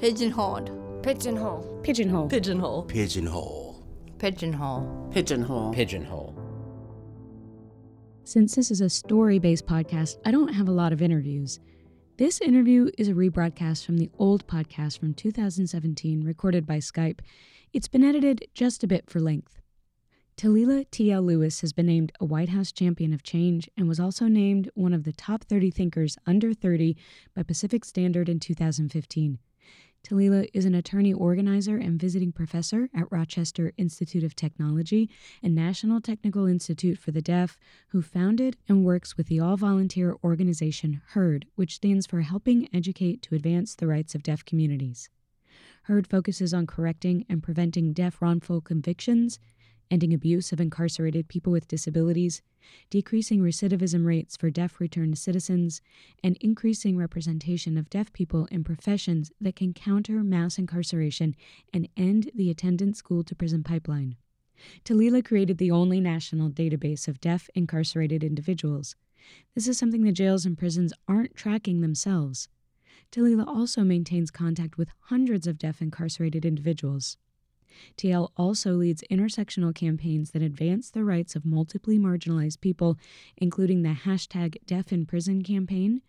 Pigeonholed. Pigeonhole. Pigeonhole. Pigeonhole. Pigeonhole. Pigeonhole. Pigeonhole. Pigeonhole. Since this is a story based podcast, I don't have a lot of interviews. This interview is a rebroadcast from the old podcast from 2017, recorded by Skype. It's been edited just a bit for length. Talila T.L. Lewis has been named a White House Champion of Change and was also named one of the top 30 thinkers under 30 by Pacific Standard in 2015. Talila is an attorney organizer and visiting professor at Rochester Institute of Technology and National Technical Institute for the Deaf, who founded and works with the all volunteer organization HEARD, which stands for Helping Educate to Advance the Rights of Deaf Communities. HEARD focuses on correcting and preventing deaf wrongful convictions ending abuse of incarcerated people with disabilities, decreasing recidivism rates for deaf returned citizens, and increasing representation of deaf people in professions that can counter mass incarceration and end the attendant school to prison pipeline. Talila created the only national database of deaf incarcerated individuals. This is something the jails and prisons aren't tracking themselves. Talila also maintains contact with hundreds of deaf incarcerated individuals. TL also leads intersectional campaigns that advance the rights of multiply marginalized people, including the hashtag Deaf in Prison campaign,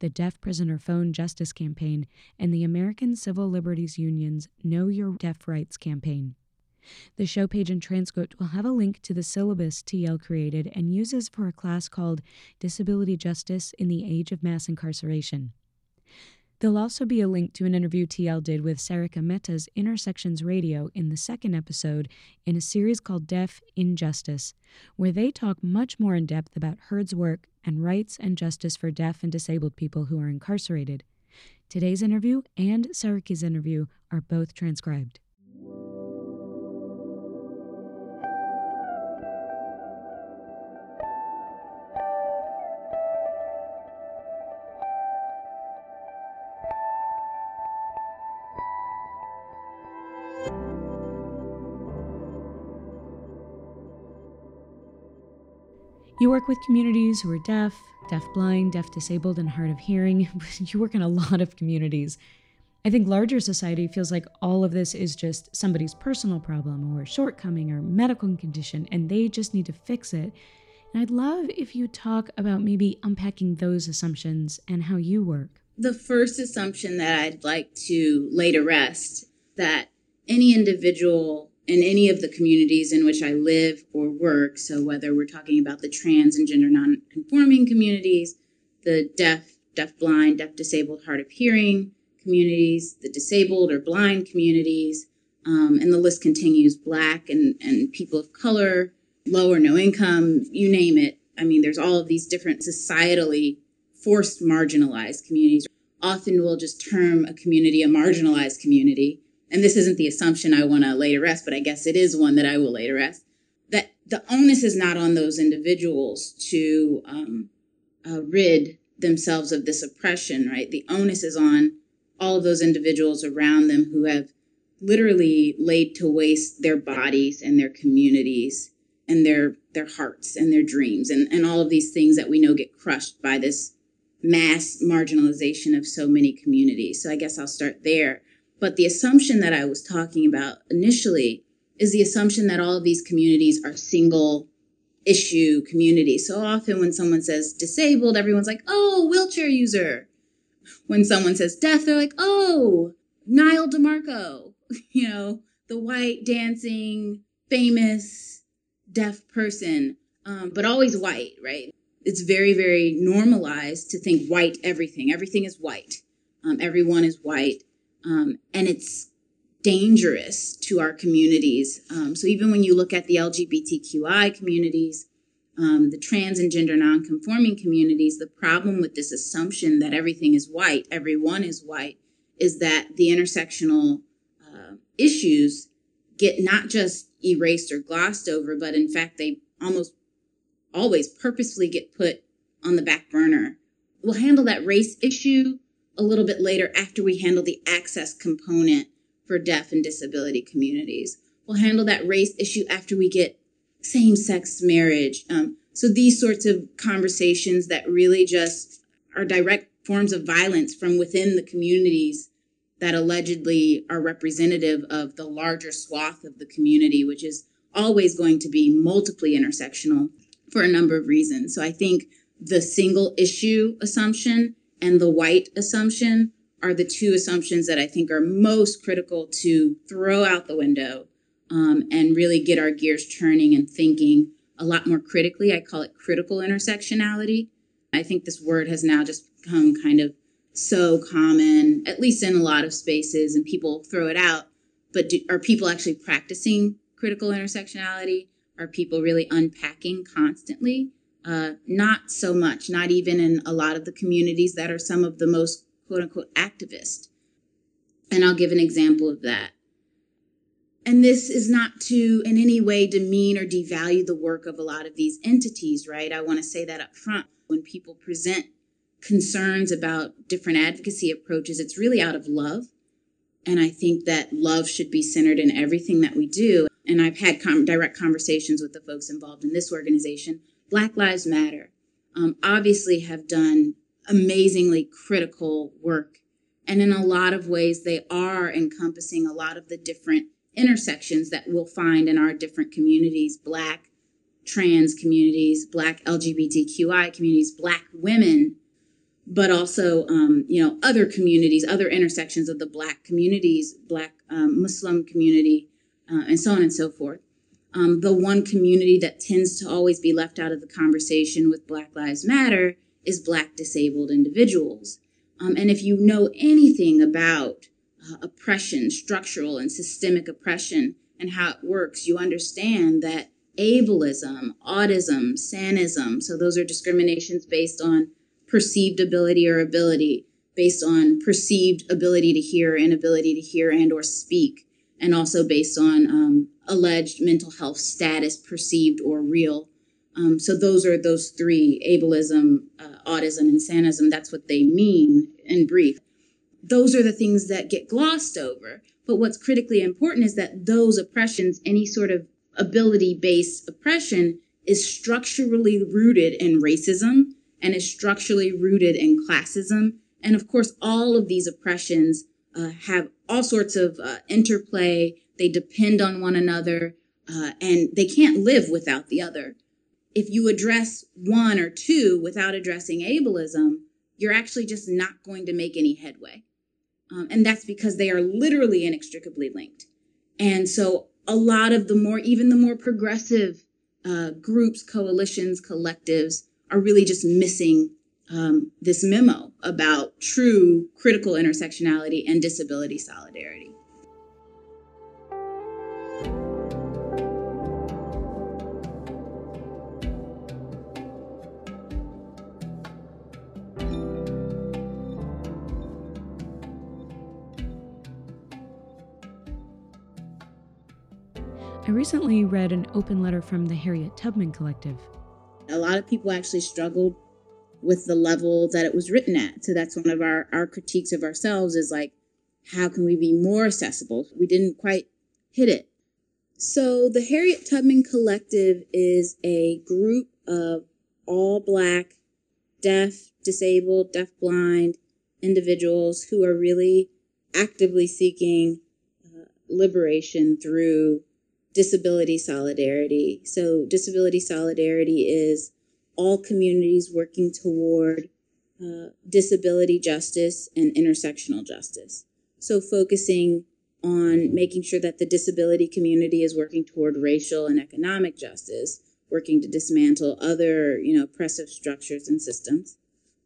the Deaf Prisoner Phone Justice campaign, and the American Civil Liberties Union's Know Your Deaf Rights campaign. The show page and transcript will have a link to the syllabus TL created and uses for a class called Disability Justice in the Age of Mass Incarceration. There'll also be a link to an interview TL did with Sarika Mehta's Intersections Radio in the second episode in a series called Deaf Injustice, where they talk much more in depth about HEARD's work and rights and justice for deaf and disabled people who are incarcerated. Today's interview and Sarika's interview are both transcribed. You work with communities who are deaf, deaf blind, deaf disabled, and hard of hearing. you work in a lot of communities. I think larger society feels like all of this is just somebody's personal problem or shortcoming or medical condition, and they just need to fix it. And I'd love if you talk about maybe unpacking those assumptions and how you work. The first assumption that I'd like to lay to rest that any individual in any of the communities in which I live or work. So, whether we're talking about the trans and gender non-conforming communities, the deaf, deaf blind, deaf disabled, hard of hearing communities, the disabled or blind communities, um, and the list continues black and, and people of color, low or no income, you name it. I mean, there's all of these different societally forced marginalized communities. Often we'll just term a community a marginalized community and this isn't the assumption I want to lay to rest, but I guess it is one that I will lay to rest, that the onus is not on those individuals to um, uh, rid themselves of this oppression, right? The onus is on all of those individuals around them who have literally laid to waste their bodies and their communities and their their hearts and their dreams and, and all of these things that we know get crushed by this mass marginalization of so many communities. So I guess I'll start there. But the assumption that I was talking about initially is the assumption that all of these communities are single issue communities. So often when someone says disabled, everyone's like, oh, wheelchair user. When someone says deaf, they're like, oh, Nyle DiMarco, you know, the white dancing, famous deaf person, um, but always white, right? It's very, very normalized to think white everything. Everything is white. Um, everyone is white. Um, and it's dangerous to our communities. Um, so even when you look at the LGBTQI communities, um, the trans and gender nonconforming communities, the problem with this assumption that everything is white, everyone is white, is that the intersectional uh, issues get not just erased or glossed over, but in fact, they almost always purposefully get put on the back burner. We'll handle that race issue a little bit later after we handle the access component for deaf and disability communities. We'll handle that race issue after we get same sex marriage. Um, so these sorts of conversations that really just are direct forms of violence from within the communities that allegedly are representative of the larger swath of the community, which is always going to be multiply intersectional for a number of reasons. So I think the single issue assumption and the white assumption are the two assumptions that I think are most critical to throw out the window um, and really get our gears turning and thinking a lot more critically. I call it critical intersectionality. I think this word has now just become kind of so common, at least in a lot of spaces, and people throw it out. But do, are people actually practicing critical intersectionality? Are people really unpacking constantly? Uh, not so much, not even in a lot of the communities that are some of the most quote unquote activist. And I'll give an example of that. And this is not to in any way demean or devalue the work of a lot of these entities, right? I want to say that up front. When people present concerns about different advocacy approaches, it's really out of love. And I think that love should be centered in everything that we do. And I've had com- direct conversations with the folks involved in this organization. Black Lives Matter um, obviously have done amazingly critical work. And in a lot of ways, they are encompassing a lot of the different intersections that we'll find in our different communities Black, trans communities, Black LGBTQI communities, Black women, but also, um, you know, other communities, other intersections of the Black communities, Black um, Muslim community, uh, and so on and so forth. Um, the one community that tends to always be left out of the conversation with Black Lives Matter is Black disabled individuals. Um, and if you know anything about uh, oppression, structural and systemic oppression, and how it works, you understand that ableism, audism, sanism, so those are discriminations based on perceived ability or ability, based on perceived ability to hear, inability to hear and or speak, and also based on um, alleged mental health status, perceived or real. Um, so those are those three: ableism, uh, audism, and sanism. That's what they mean in brief those are the things that get glossed over. But what's critically important is that those oppressions, any sort of ability based oppression, is structurally rooted in racism and is structurally rooted in classism. And of course, all of these oppressions uh, have all sorts of uh, interplay. They depend on one another uh, and they can't live without the other. If you address one or two without addressing ableism, you're actually just not going to make any headway. Um, and that's because they are literally inextricably linked. And so a lot of the more, even the more progressive uh, groups, coalitions, collectives are really just missing um, this memo about true critical intersectionality and disability solidarity. I recently read an open letter from the Harriet Tubman Collective. A lot of people actually struggled with the level that it was written at. So that's one of our, our critiques of ourselves is like, how can we be more accessible? We didn't quite hit it. So the Harriet Tubman Collective is a group of all black, deaf, disabled, deaf blind individuals who are really actively seeking uh, liberation through disability solidarity. So, disability solidarity is all communities working toward uh, disability justice and intersectional justice. So, focusing on making sure that the disability community is working toward racial and economic justice, working to dismantle other, you know, oppressive structures and systems,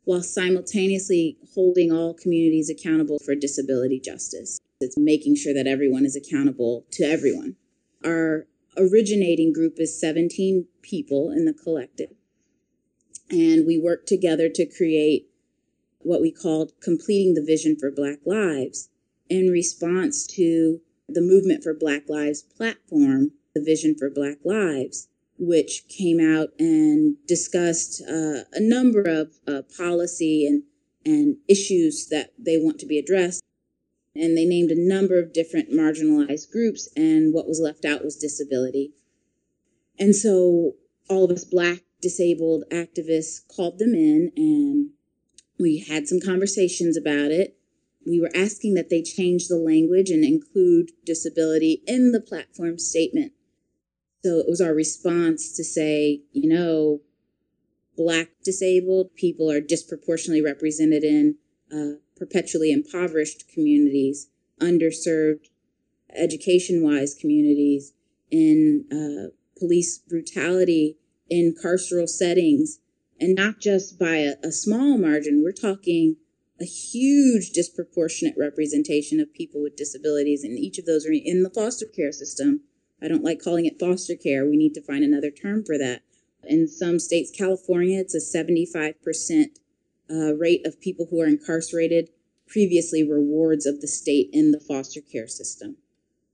while simultaneously holding all communities accountable for disability justice. It's making sure that everyone is accountable to everyone. Our originating group is 17 people in the collective. And we worked together to create what we called Completing the Vision for Black Lives in response to the Movement for Black Lives platform, the Vision for Black Lives, which came out and discussed uh, a number of uh, policy and, and issues that they want to be addressed and they named a number of different marginalized groups, and what was left out was disability. And so all of us Black disabled activists called them in, and we had some conversations about it. we were asking that they change the language and include disability in the platform statement. So it was our response to say, you know, Black disabled people are disproportionately represented in uh, perpetually impoverished communities, underserved education wise communities, in uh, police brutality, in carceral settings, and not just by a, a small margin. We're talking a huge disproportionate representation of people with disabilities, and each of those are in the foster care system. I don't like calling it foster care. We need to find another term for that. In some states, California, it's a 75% uh, rate of people who are incarcerated, previously rewards of the state in the foster care system.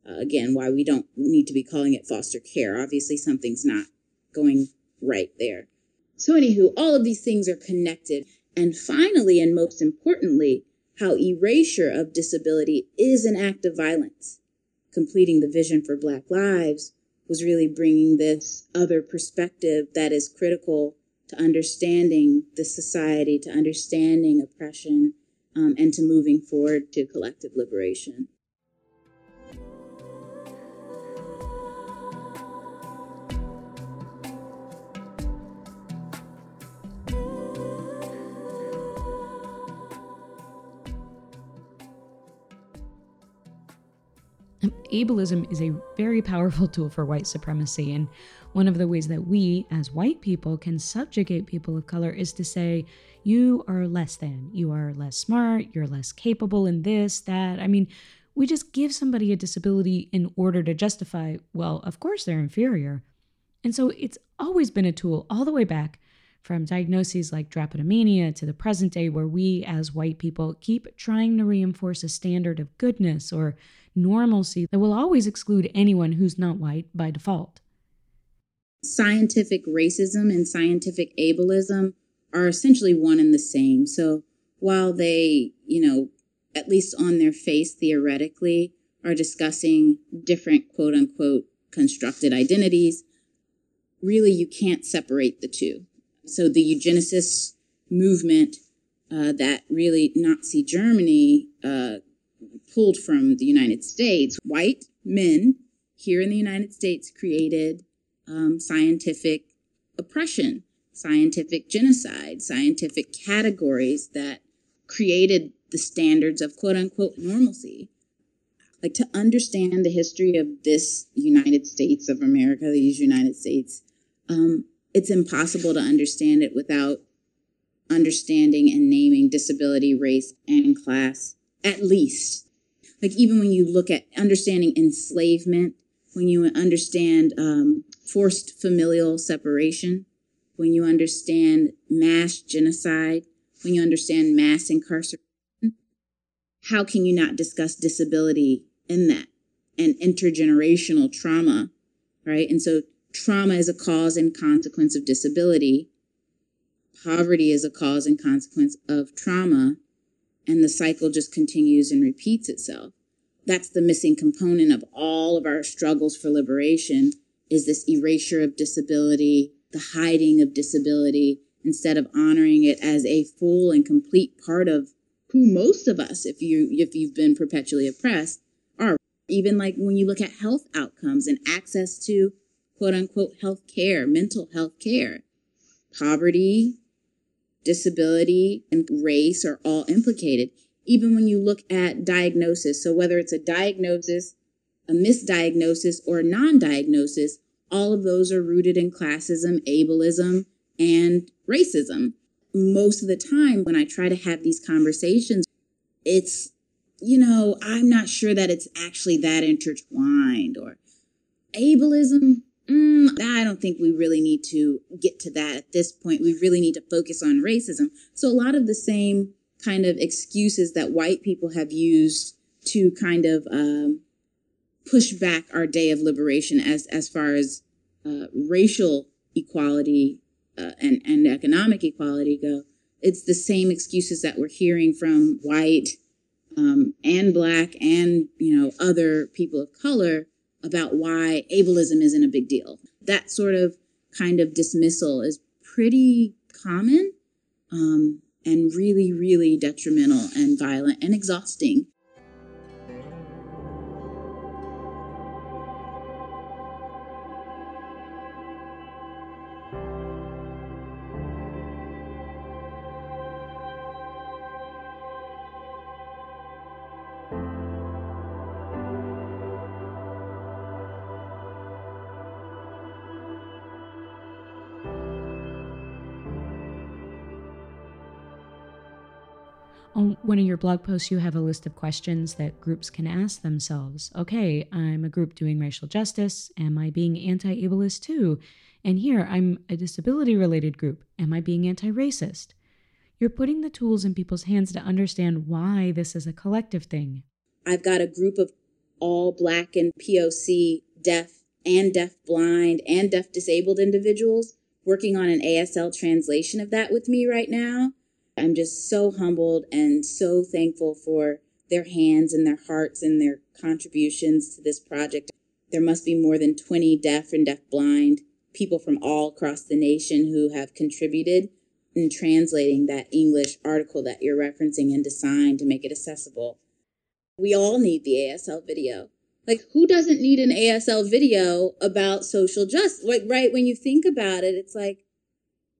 Uh, again, why we don't need to be calling it foster care. Obviously, something's not going right there. So, anywho, all of these things are connected. And finally, and most importantly, how erasure of disability is an act of violence. Completing the vision for Black lives was really bringing this other perspective that is critical to understanding the society, to understanding oppression, um, and to moving forward to collective liberation. Ableism is a very powerful tool for white supremacy. And one of the ways that we, as white people, can subjugate people of color is to say, you are less than, you are less smart, you're less capable in this, that. I mean, we just give somebody a disability in order to justify, well, of course they're inferior. And so it's always been a tool all the way back from diagnoses like drapetomania to the present day, where we as white people keep trying to reinforce a standard of goodness or normalcy that will always exclude anyone who's not white by default. Scientific racism and scientific ableism are essentially one and the same. So while they, you know, at least on their face theoretically, are discussing different quote unquote constructed identities, really you can't separate the two. So the eugenicist movement uh, that really Nazi Germany uh, pulled from the United States, white men here in the United States created um, scientific oppression, scientific genocide, scientific categories that created the standards of quote unquote normalcy. Like to understand the history of this United States of America, these United States, um, it's impossible to understand it without understanding and naming disability, race, and class, at least. Like, even when you look at understanding enslavement, when you understand um, forced familial separation, when you understand mass genocide, when you understand mass incarceration, how can you not discuss disability in that and intergenerational trauma, right? And so trauma is a cause and consequence of disability. Poverty is a cause and consequence of trauma. And the cycle just continues and repeats itself. That's the missing component of all of our struggles for liberation is this erasure of disability, the hiding of disability, instead of honoring it as a full and complete part of who most of us, if you if you've been perpetually oppressed, are. Even like when you look at health outcomes and access to quote unquote health care, mental health care. Poverty, disability, and race are all implicated. Even when you look at diagnosis, so whether it's a diagnosis, a misdiagnosis, or a non diagnosis, all of those are rooted in classism, ableism, and racism. Most of the time, when I try to have these conversations, it's, you know, I'm not sure that it's actually that intertwined or ableism Mm, I don't think we really need to get to that at this point. We really need to focus on racism. So, a lot of the same kind of excuses that white people have used to kind of um, push back our day of liberation as, as far as uh, racial equality uh, and, and economic equality go, it's the same excuses that we're hearing from white um, and black and you know other people of color about why ableism isn't a big deal. That sort of kind of dismissal is pretty common. Um, and really, really detrimental and violent and exhausting. On one of your blog posts, you have a list of questions that groups can ask themselves. Okay, I'm a group doing racial justice. Am I being anti ableist too? And here, I'm a disability related group. Am I being anti racist? You're putting the tools in people's hands to understand why this is a collective thing. I've got a group of all Black and POC deaf and deaf blind and deaf disabled individuals working on an ASL translation of that with me right now. I'm just so humbled and so thankful for their hands and their hearts and their contributions to this project. There must be more than 20 deaf and deafblind people from all across the nation who have contributed in translating that English article that you're referencing into sign to make it accessible. We all need the ASL video. Like, who doesn't need an ASL video about social justice? Like, right when you think about it, it's like,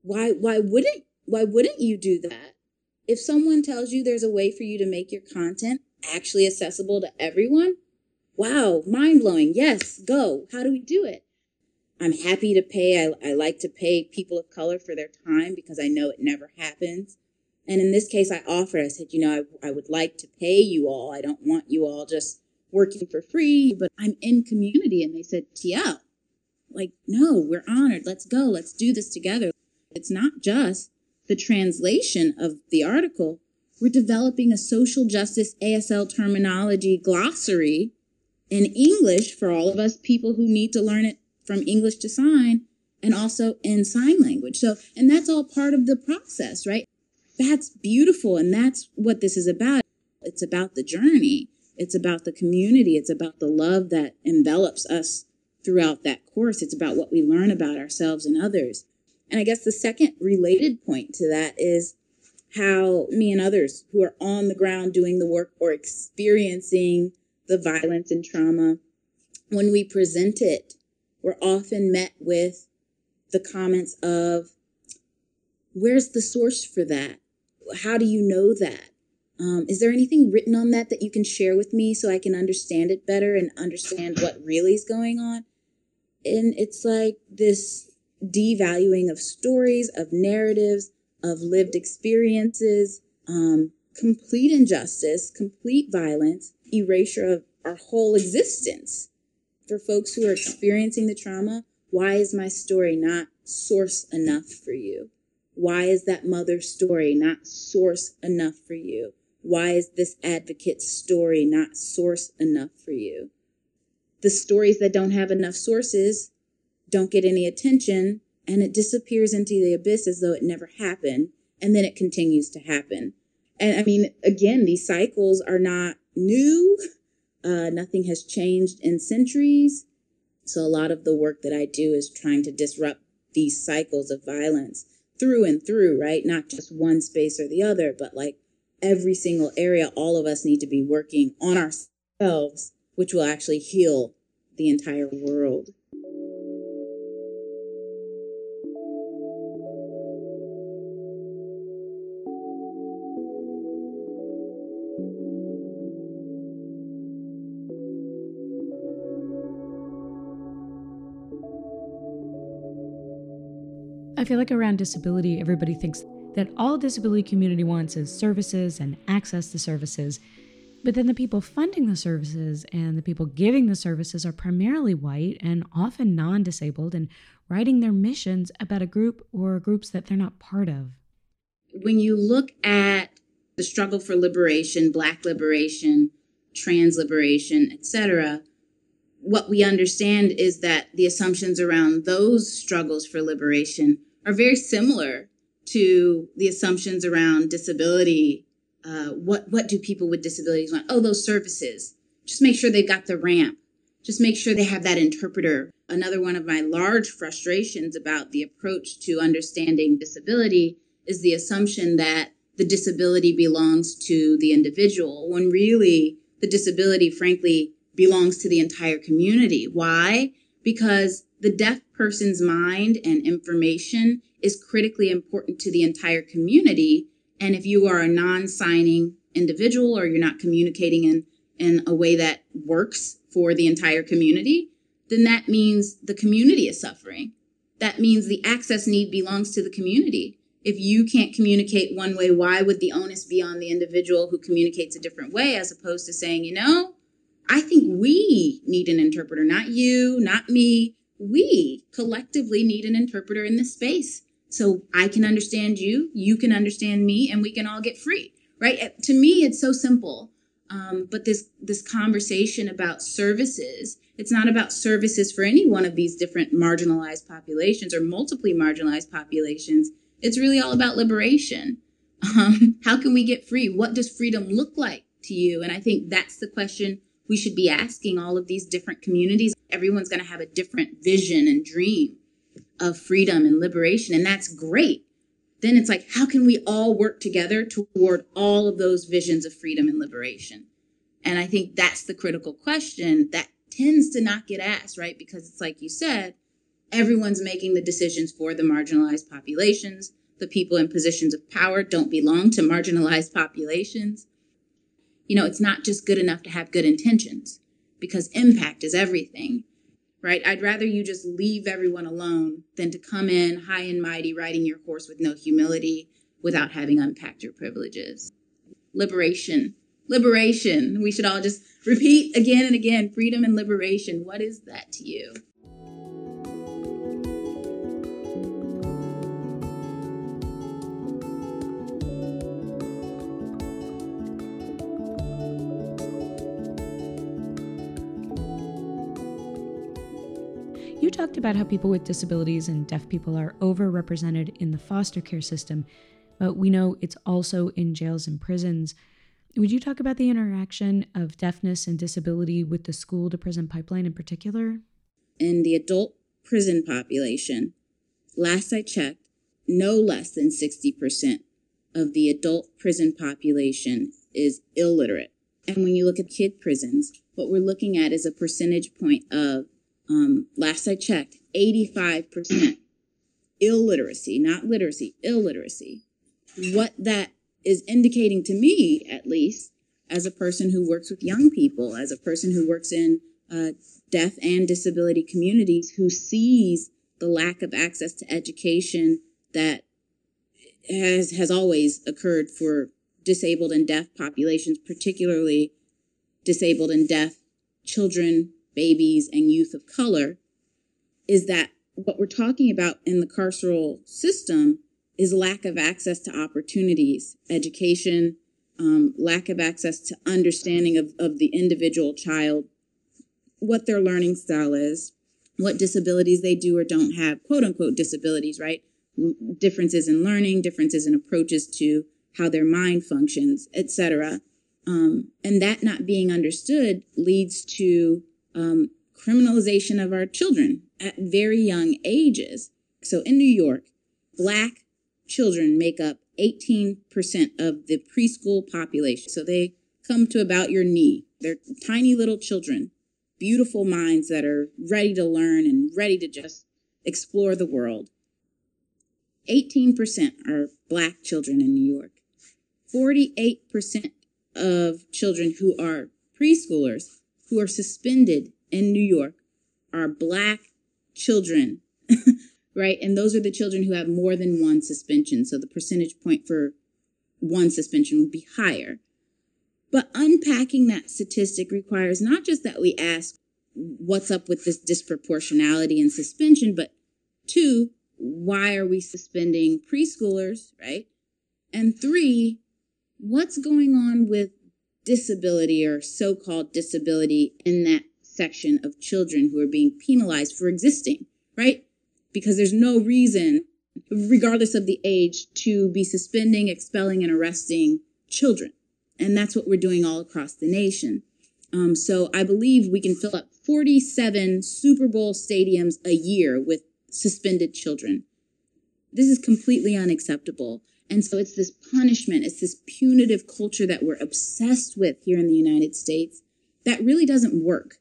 why, why wouldn't why wouldn't you do that? If someone tells you there's a way for you to make your content actually accessible to everyone, wow, mind blowing. Yes, go. How do we do it? I'm happy to pay. I, I like to pay people of color for their time because I know it never happens. And in this case, I offered, I said, you know, I, I would like to pay you all. I don't want you all just working for free, but I'm in community. And they said, TL, like, no, we're honored. Let's go. Let's do this together. It's not just the translation of the article, we're developing a social justice ASL terminology glossary in English for all of us people who need to learn it from English to sign and also in sign language. So, and that's all part of the process, right? That's beautiful. And that's what this is about. It's about the journey. It's about the community. It's about the love that envelops us throughout that course. It's about what we learn about ourselves and others. And I guess the second related point to that is how me and others who are on the ground doing the work or experiencing the violence and trauma, when we present it, we're often met with the comments of, Where's the source for that? How do you know that? Um, is there anything written on that that you can share with me so I can understand it better and understand what really is going on? And it's like this devaluing of stories, of narratives, of lived experiences, um, complete injustice, complete violence, erasure of our whole existence. For folks who are experiencing the trauma, why is my story not source enough for you? Why is that mother's story not source enough for you? Why is this advocate's story not source enough for you? The stories that don't have enough sources don't get any attention, and it disappears into the abyss as though it never happened, and then it continues to happen. And I mean, again, these cycles are not new. Uh, nothing has changed in centuries. So a lot of the work that I do is trying to disrupt these cycles of violence through and through, right? Not just one space or the other, but like every single area, all of us need to be working on ourselves, which will actually heal the entire world. I feel like around disability, everybody thinks that all disability community wants is services and access to services. But then the people funding the services and the people giving the services are primarily white and often non disabled and writing their missions about a group or groups that they're not part of. When you look at the struggle for liberation, Black liberation, trans liberation, etc., what we understand is that the assumptions around those struggles for liberation are very similar to the assumptions around disability. Uh, what what do people with disabilities want? Oh, those services. Just make sure they've got the ramp. Just make sure they have that interpreter. Another one of my large frustrations about the approach to understanding disability is the assumption that the disability belongs to the individual when really the disability, frankly, belongs to the entire community. Why? Because the deaf person's mind and information is critically important to the entire community. And if you are a non signing individual or you're not communicating in, in a way that works for the entire community, then that means the community is suffering. That means the access need belongs to the community. If you can't communicate one way, why would the onus be on the individual who communicates a different way as opposed to saying, you know, I think we need an interpreter, not you, not me. We collectively need an interpreter in this space. So I can understand you, you can understand me, and we can all get free, right? To me, it's so simple. Um, but this this conversation about services, it's not about services for any one of these different marginalized populations or multiply marginalized populations. It's really all about liberation. Um, how can we get free? What does freedom look like to you? And I think that's the question we should be asking all of these different communities. Everyone's going to have a different vision and dream of freedom and liberation, and that's great. Then it's like, how can we all work together toward all of those visions of freedom and liberation? And I think that's the critical question that tends to not get asked, right? Because it's like you said, everyone's making the decisions for the marginalized populations. The people in positions of power don't belong to marginalized populations you know, it's not just good enough to have good intentions because impact is everything, right? I'd rather you just leave everyone alone than to come in high and mighty riding your horse with no humility without having unpacked your privileges. Liberation. Liberation. We should all just repeat again and again freedom and liberation. What is that to you? Talked about how people with disabilities and deaf people are overrepresented in the foster care system, but we know it's also in jails and prisons. Would you talk about the interaction of deafness and disability with the school to prison pipeline in particular? In the adult prison population, last I checked, no less than 60% of the adult prison population is illiterate. And when you look at kid prisons, what we're looking at is a percentage point of um, last I checked, 85% illiteracy, not literacy, illiteracy. What that is indicating to me, at least, as a person who works with young people, as a person who works in uh, deaf and disability communities, who sees the lack of access to education that has has always occurred for disabled and deaf populations, particularly disabled and deaf children, babies and youth of color is that what we're talking about in the carceral system is lack of access to opportunities, education, um, lack of access to understanding of, of the individual child, what their learning style is, what disabilities they do or don't have, quote unquote disabilities, right? Differences in learning, differences in approaches to how their mind functions, etc. Um, and that not being understood leads to um, criminalization of our children at very young ages. So in New York, black children make up 18% of the preschool population. So they come to about your knee. They're tiny little children, beautiful minds that are ready to learn and ready to just explore the world. 18% are black children in New York. 48% of children who are preschoolers who are suspended in New York are black children, right? And those are the children who have more than one suspension. So the percentage point for one suspension would be higher. But unpacking that statistic requires not just that we ask what's up with this disproportionality in suspension, but two, why are we suspending preschoolers, right? And three, what's going on with disability or so called disability in that section of children who are being penalized for existing, right? Because there's no reason, regardless of the age, to be suspending, expelling, and arresting children. And that's what we're doing all across the nation. Um, so I believe we can fill up 47 Super Bowl stadiums a year with suspended children. This is completely unacceptable. And so it's this punishment, it's this punitive culture that we're obsessed with here in the United States that really doesn't work.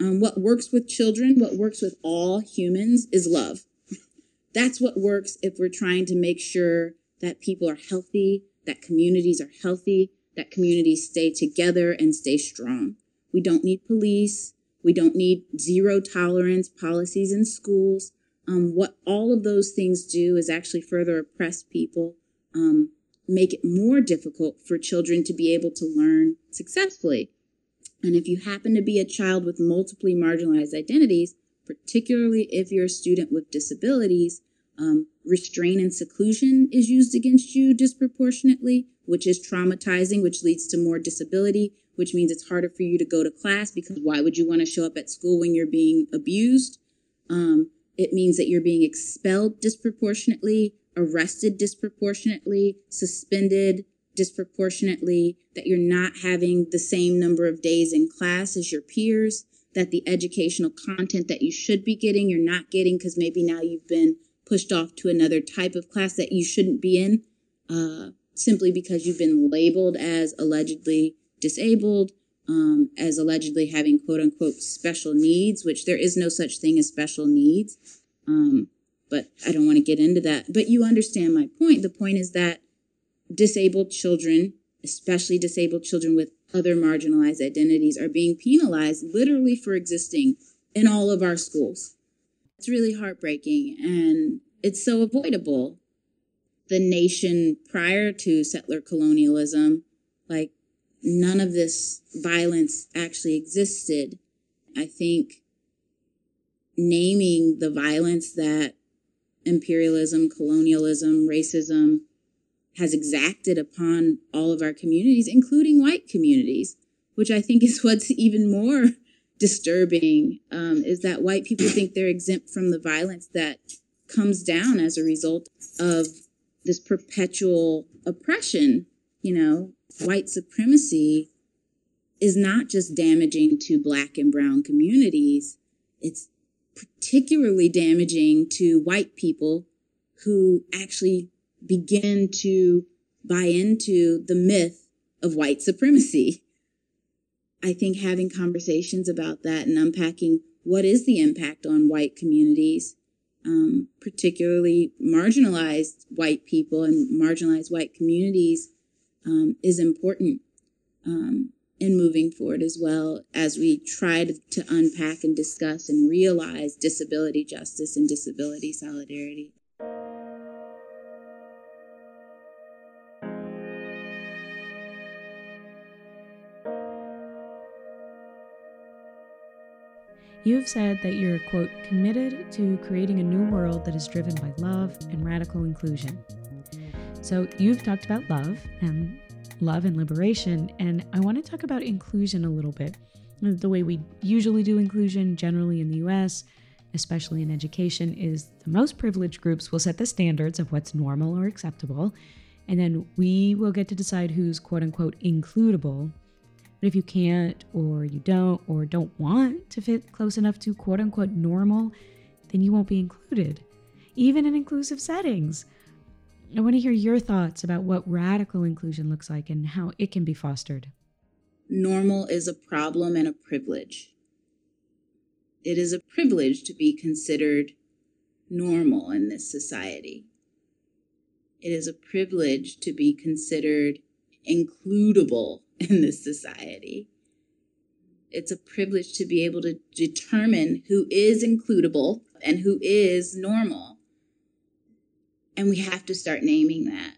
Um, what works with children, what works with all humans is love. That's what works if we're trying to make sure that people are healthy, that communities are healthy, that communities stay together and stay strong. We don't need police. We don't need zero tolerance policies in schools. Um, what all of those things do is actually further oppress people, um, make it more difficult for children to be able to learn successfully. And if you happen to be a child with multiply marginalized identities, particularly if you're a student with disabilities, um, restraint and seclusion is used against you disproportionately, which is traumatizing, which leads to more disability, which means it's harder for you to go to class because why would you want to show up at school when you're being abused? Um, it means that you're being expelled disproportionately, arrested disproportionately, suspended disproportionately, that you're not having the same number of days in class as your peers, that the educational content that you should be getting, you're not getting because maybe now you've been pushed off to another type of class that you shouldn't be in uh, simply because you've been labeled as allegedly disabled, um, as allegedly having quote unquote special needs, which there is no such thing as special needs. Um, but I don't want to get into that. But you understand my point. The point is that disabled children, especially disabled children with other marginalized identities, are being penalized literally for existing in all of our schools. It's really heartbreaking and it's so avoidable. The nation prior to settler colonialism, like none of this violence actually existed. I think naming the violence that imperialism, colonialism, racism has exacted upon all of our communities, including white communities, which I think is what's even more disturbing um, is that white people think they're exempt from the violence that comes down as a result of this perpetual oppression. You know, white supremacy is not just damaging to black and brown communities, it's particularly damaging to white people who actually begin to buy into the myth of white supremacy. I think having conversations about that and unpacking what is the impact on white communities, um, particularly marginalized white people and marginalized white communities, um, is important um, in moving forward as well as we try to, to unpack and discuss and realize disability justice and disability solidarity. You have said that you're, quote, committed to creating a new world that is driven by love and radical inclusion. So you've talked about love and love and liberation, and I want to talk about inclusion a little bit. The way we usually do inclusion, generally in the US, especially in education, is the most privileged groups will set the standards of what's normal or acceptable, and then we will get to decide who's quote unquote includable but if you can't, or you don't, or don't want to fit close enough to quote unquote normal, then you won't be included, even in inclusive settings. I want to hear your thoughts about what radical inclusion looks like and how it can be fostered. Normal is a problem and a privilege. It is a privilege to be considered normal in this society. It is a privilege to be considered includable in this society. It's a privilege to be able to determine who is includable and who is normal. And we have to start naming that.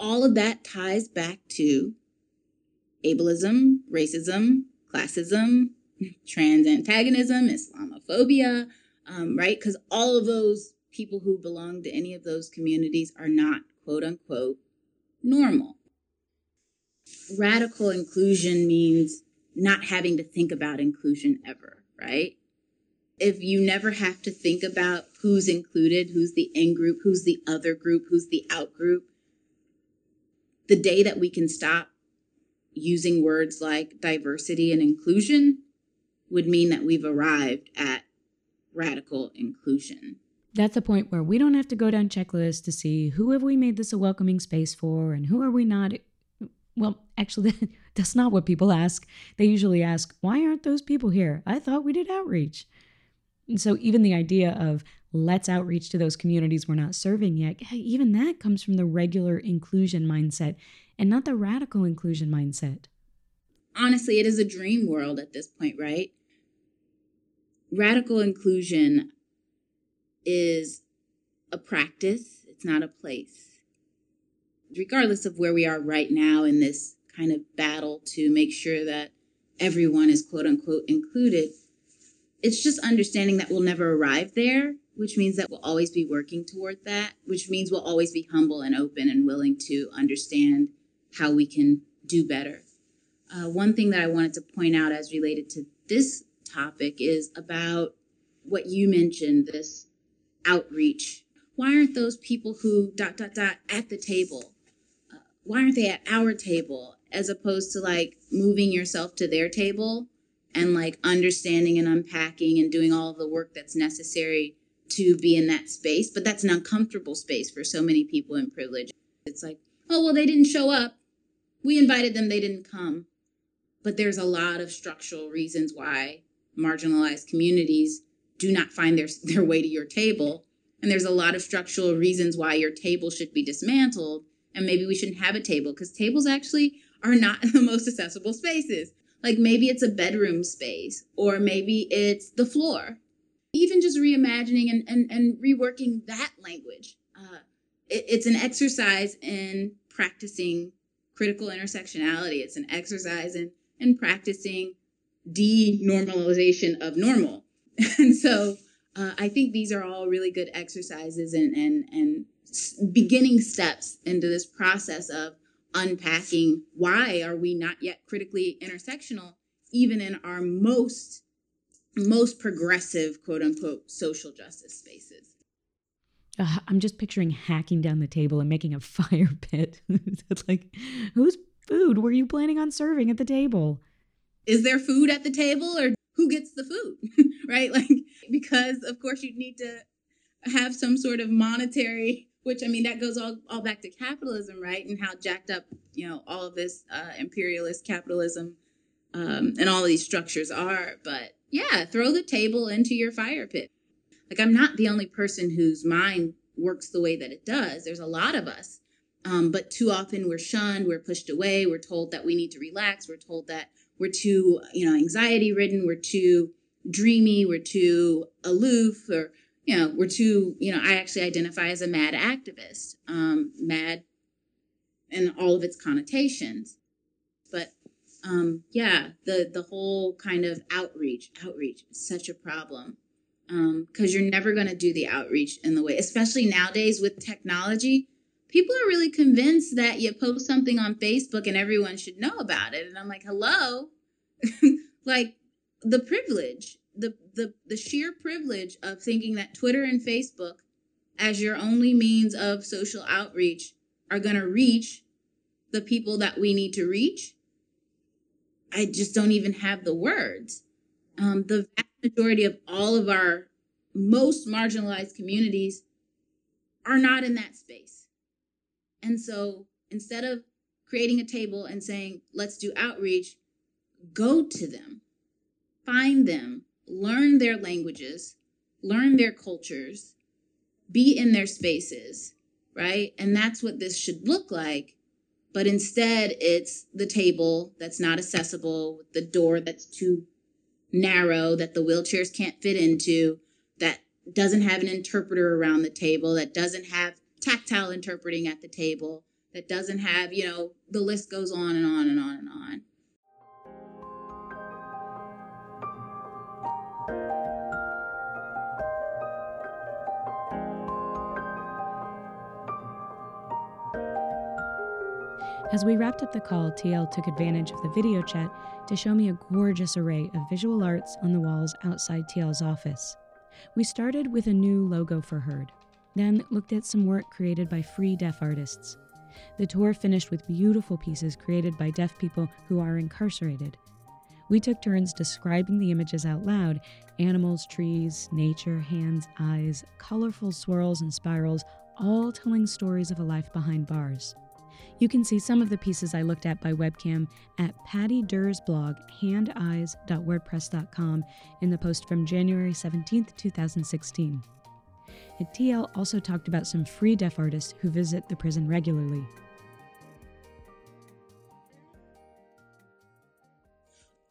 All of that ties back to ableism, racism, classism, trans antagonism, Islamophobia, um, right? Because all of those people who belong to any of those communities are not quote unquote normal radical inclusion means not having to think about inclusion ever, right? If you never have to think about who's included, who's the in group, who's the other group, who's the out group, the day that we can stop using words like diversity and inclusion would mean that we've arrived at radical inclusion. That's the point where we don't have to go down checklists to see who have we made this a welcoming space for and who are we not. Well, actually, that's not what people ask. They usually ask, why aren't those people here? I thought we did outreach. And so, even the idea of let's outreach to those communities we're not serving yet, even that comes from the regular inclusion mindset and not the radical inclusion mindset. Honestly, it is a dream world at this point, right? Radical inclusion is a practice, it's not a place. Regardless of where we are right now in this kind of battle to make sure that everyone is quote unquote included, it's just understanding that we'll never arrive there, which means that we'll always be working toward that, which means we'll always be humble and open and willing to understand how we can do better. Uh, one thing that I wanted to point out as related to this topic is about what you mentioned this outreach. Why aren't those people who dot dot dot at the table? Uh, why aren't they at our table as opposed to like moving yourself to their table and like understanding and unpacking and doing all the work that's necessary to be in that space? But that's an uncomfortable space for so many people in privilege. It's like, oh, well, they didn't show up. We invited them, they didn't come. But there's a lot of structural reasons why marginalized communities do not find their, their way to your table. And there's a lot of structural reasons why your table should be dismantled. And maybe we shouldn't have a table because tables actually are not the most accessible spaces. Like maybe it's a bedroom space, or maybe it's the floor. Even just reimagining and, and, and reworking that language. Uh, it, it's an exercise in practicing critical intersectionality. It's an exercise in, in practicing denormalization of normal And so uh, I think these are all really good exercises and, and, and beginning steps into this process of unpacking why are we not yet critically intersectional even in our most most progressive quote unquote social justice spaces. Uh, i'm just picturing hacking down the table and making a fire pit. It's like whose food were you planning on serving at the table? Is there food at the table or who gets the food, right? Like, because of course you'd need to have some sort of monetary, which I mean, that goes all, all back to capitalism, right? And how jacked up, you know, all of this uh, imperialist capitalism um, and all these structures are. But yeah, throw the table into your fire pit. Like, I'm not the only person whose mind works the way that it does. There's a lot of us. Um, but too often we're shunned, we're pushed away, we're told that we need to relax, we're told that we're too, you know, anxiety ridden, we're too dreamy, we're too aloof, or, you know, we're too, you know, I actually identify as a mad activist, um, mad and all of its connotations. But um, yeah, the the whole kind of outreach, outreach is such a problem because um, you're never going to do the outreach in the way, especially nowadays with technology people are really convinced that you post something on Facebook and everyone should know about it. And I'm like, hello, like the privilege, the, the, the sheer privilege of thinking that Twitter and Facebook as your only means of social outreach are going to reach the people that we need to reach. I just don't even have the words. Um, the vast majority of all of our most marginalized communities are not in that space. And so instead of creating a table and saying, let's do outreach, go to them, find them, learn their languages, learn their cultures, be in their spaces, right? And that's what this should look like. But instead, it's the table that's not accessible, the door that's too narrow, that the wheelchairs can't fit into, that doesn't have an interpreter around the table, that doesn't have tactile interpreting at the table that doesn't have, you know, the list goes on and on and on and on. As we wrapped up the call, TL took advantage of the video chat to show me a gorgeous array of visual arts on the walls outside TL's office. We started with a new logo for Heard, then looked at some work created by free deaf artists. The tour finished with beautiful pieces created by deaf people who are incarcerated. We took turns describing the images out loud animals, trees, nature, hands, eyes, colorful swirls and spirals, all telling stories of a life behind bars. You can see some of the pieces I looked at by webcam at Patti Durr's blog, handeyes.wordpress.com, in the post from January 17, 2016. And TL also talked about some free deaf artists who visit the prison regularly.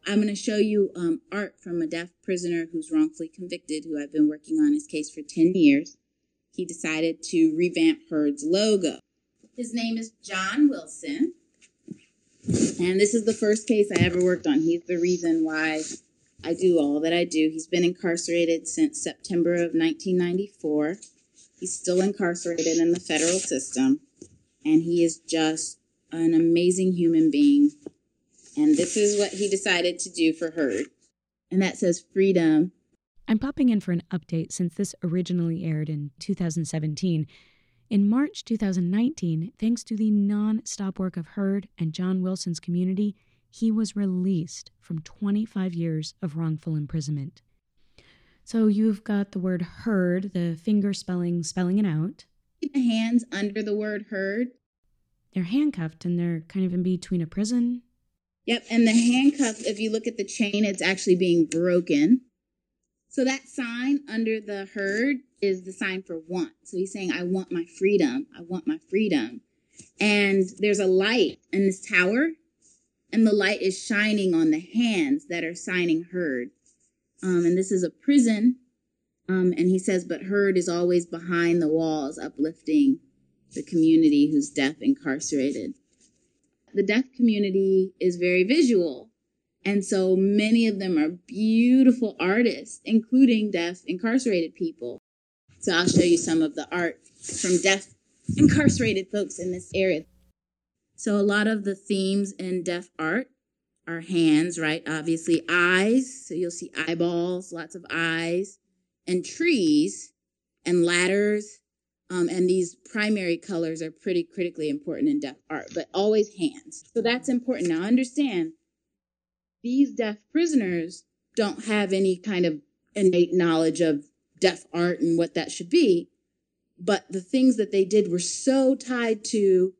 I'm going to show you um, art from a deaf prisoner who's wrongfully convicted, who I've been working on his case for 10 years. He decided to revamp Heard's logo. His name is John Wilson. And this is the first case I ever worked on. He's the reason why I do all that I do. He's been incarcerated since September of 1994. He's still incarcerated in the federal system. And he is just an amazing human being. And this is what he decided to do for her. And that says freedom. I'm popping in for an update since this originally aired in 2017. In March 2019, thanks to the non stop work of Heard and John Wilson's community, he was released from 25 years of wrongful imprisonment. So you've got the word heard, the finger spelling, spelling it out. The hands under the word heard. They're handcuffed and they're kind of in between a prison. Yep, and the handcuff, if you look at the chain, it's actually being broken. So that sign under the Heard is the sign for want. So he's saying, I want my freedom. I want my freedom. And there's a light in this tower, and the light is shining on the hands that are signing Heard. Um, and this is a prison. Um, and he says, but Heard is always behind the walls, uplifting the community who's deaf incarcerated. The deaf community is very visual. And so many of them are beautiful artists, including deaf incarcerated people. So I'll show you some of the art from deaf incarcerated folks in this area. So a lot of the themes in deaf art are hands, right? Obviously, eyes. So you'll see eyeballs, lots of eyes, and trees and ladders. Um, and these primary colors are pretty critically important in deaf art, but always hands. So that's important. Now understand these deaf prisoners don't have any kind of innate knowledge of deaf art and what that should be. But the things that they did were so tied to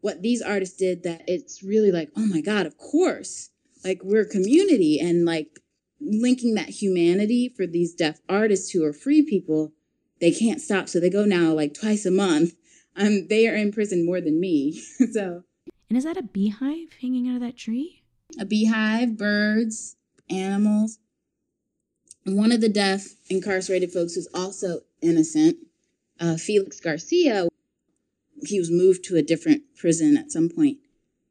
what these artists did that it's really like, oh my God, of course. Like we're a community and like linking that humanity for these deaf artists who are free people, they can't stop. So they go now like twice a month. Um, they are in prison more than me. so. And is that a beehive hanging out of that tree? A beehive, birds, animals. One of the deaf incarcerated folks who's also innocent, uh, Felix Garcia, he was moved to a different prison at some point.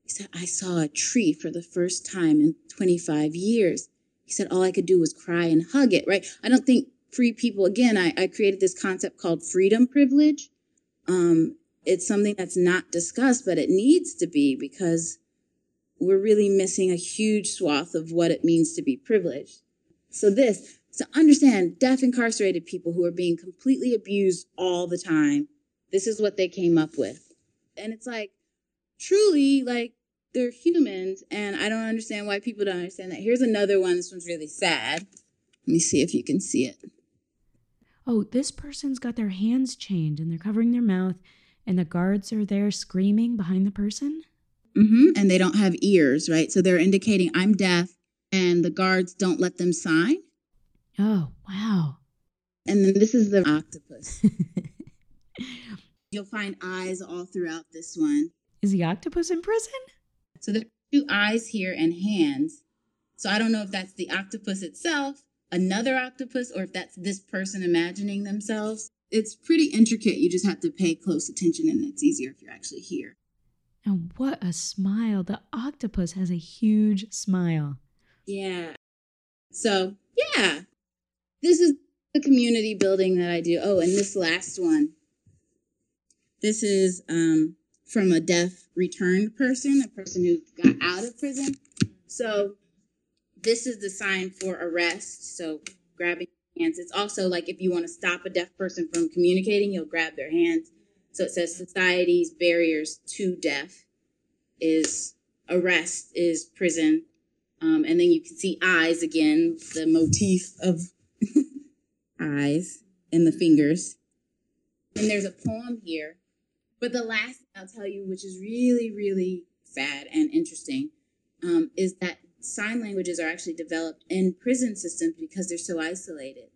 He said, I saw a tree for the first time in 25 years. He said, all I could do was cry and hug it, right? I don't think free people, again, I, I created this concept called freedom privilege. Um, it's something that's not discussed, but it needs to be because we're really missing a huge swath of what it means to be privileged. So this, so understand deaf incarcerated people who are being completely abused all the time. This is what they came up with. And it's like, truly, like, they're humans, and I don't understand why people don't understand that. Here's another one. This one's really sad. Let me see if you can see it. Oh, this person's got their hands chained and they're covering their mouth, and the guards are there screaming behind the person? Mm-hmm. And they don't have ears, right? So they're indicating, I'm deaf, and the guards don't let them sign. Oh, wow. And then this is the octopus. You'll find eyes all throughout this one. Is the octopus in prison? So there are two eyes here and hands. So I don't know if that's the octopus itself, another octopus, or if that's this person imagining themselves. It's pretty intricate. You just have to pay close attention, and it's easier if you're actually here. And what a smile. The octopus has a huge smile. Yeah. So, yeah, this is the community building that I do. Oh, and this last one. This is um, from a deaf returned person, a person who got out of prison. So this is the sign for arrest. So grabbing hands. It's also like if you want to stop a deaf person from communicating, you'll grab their hands. So it says society's barriers to deaf is arrest is prison Um, and then you can see eyes again, the motif of eyes and the fingers. And there's a poem here. But the last I'll tell you, which is really, really sad and interesting, um, is that sign languages are actually developed in prison systems because they're so isolated.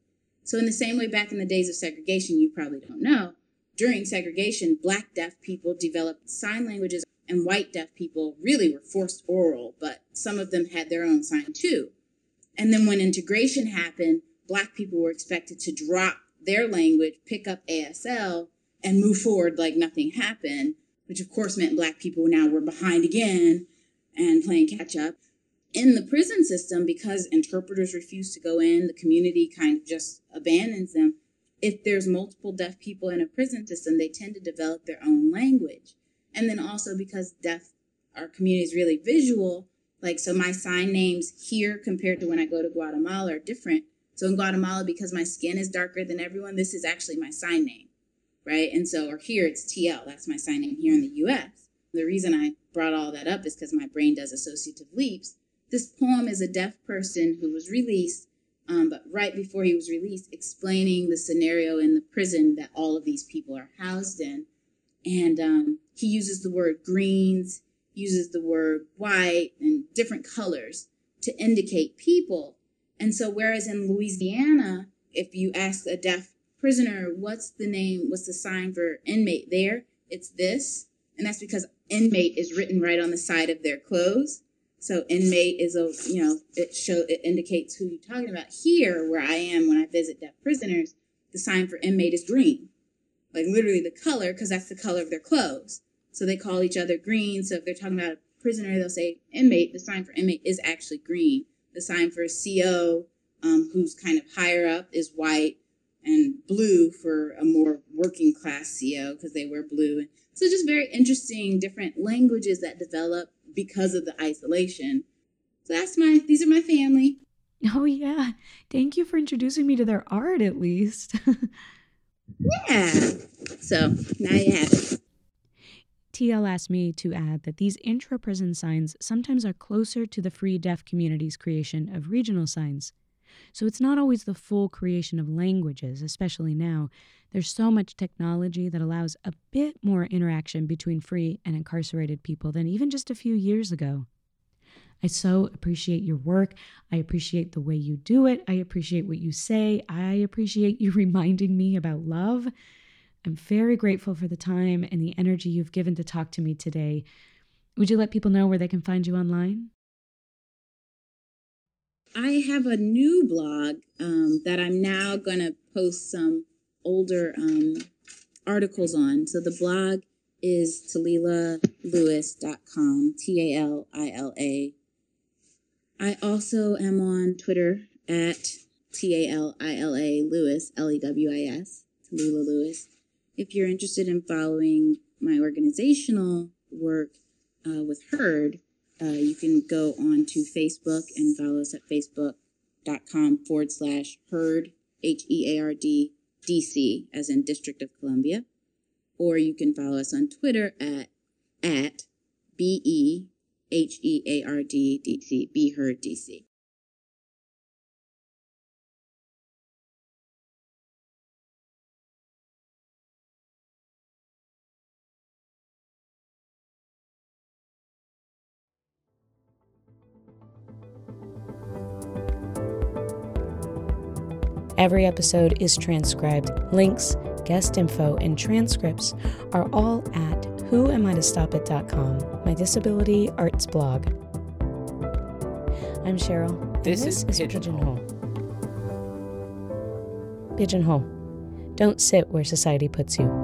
So, in the same way, back in the days of segregation, you probably don't know, during segregation, black deaf people developed sign languages, and white deaf people really were forced oral, but some of them had their own sign too. And then when integration happened, black people were expected to drop their language, pick up ASL, and move forward like nothing happened, which of course meant black people now were behind again and playing catch up. In the prison system, because interpreters refuse to go in, the community kind of just abandons them. If there's multiple deaf people in a prison system, they tend to develop their own language. And then also because deaf, our community is really visual, like so my sign names here compared to when I go to Guatemala are different. So in Guatemala, because my skin is darker than everyone, this is actually my sign name, right? And so, or here it's TL, that's my sign name here in the US. The reason I brought all that up is because my brain does associative leaps. This poem is a deaf person who was released, um, but right before he was released, explaining the scenario in the prison that all of these people are housed in. And um, he uses the word greens, uses the word white, and different colors to indicate people. And so, whereas in Louisiana, if you ask a deaf prisoner, what's the name, what's the sign for inmate there? It's this. And that's because inmate is written right on the side of their clothes. So inmate is a, you know, it show it indicates who you're talking about. Here, where I am when I visit deaf prisoners, the sign for inmate is green. Like literally the color, because that's the color of their clothes. So they call each other green. So if they're talking about a prisoner, they'll say inmate. The sign for inmate is actually green. The sign for a CO, um, who's kind of higher up, is white, and blue for a more working class CO because they wear blue. And so just very interesting different languages that develop because of the isolation. So that's my these are my family. Oh yeah. Thank you for introducing me to their art at least. yeah. So now you have it. TL asked me to add that these intra prison signs sometimes are closer to the free deaf community's creation of regional signs. So it's not always the full creation of languages, especially now. There's so much technology that allows a bit more interaction between free and incarcerated people than even just a few years ago. I so appreciate your work. I appreciate the way you do it. I appreciate what you say. I appreciate you reminding me about love. I'm very grateful for the time and the energy you've given to talk to me today. Would you let people know where they can find you online? I have a new blog um, that I'm now going to post some older um, articles on. So the blog is talilalewis.com, T A L I L A. I also am on Twitter at T A L I L A Lewis, L E W I S, Talila Lewis if you're interested in following my organizational work uh, with Heard, uh, you can go on to Facebook and follow us at facebook.com forward slash Heard, H E A R D, DC, as in District of Columbia. Or you can follow us on Twitter at, at B E H E A R D D C, Be Heard DC. Every episode is transcribed. Links, guest info, and transcripts are all at whoamitostopit.com, my disability arts blog. I'm Cheryl. This, this is, is Pigeonhole. Pigeonhole. Don't sit where society puts you.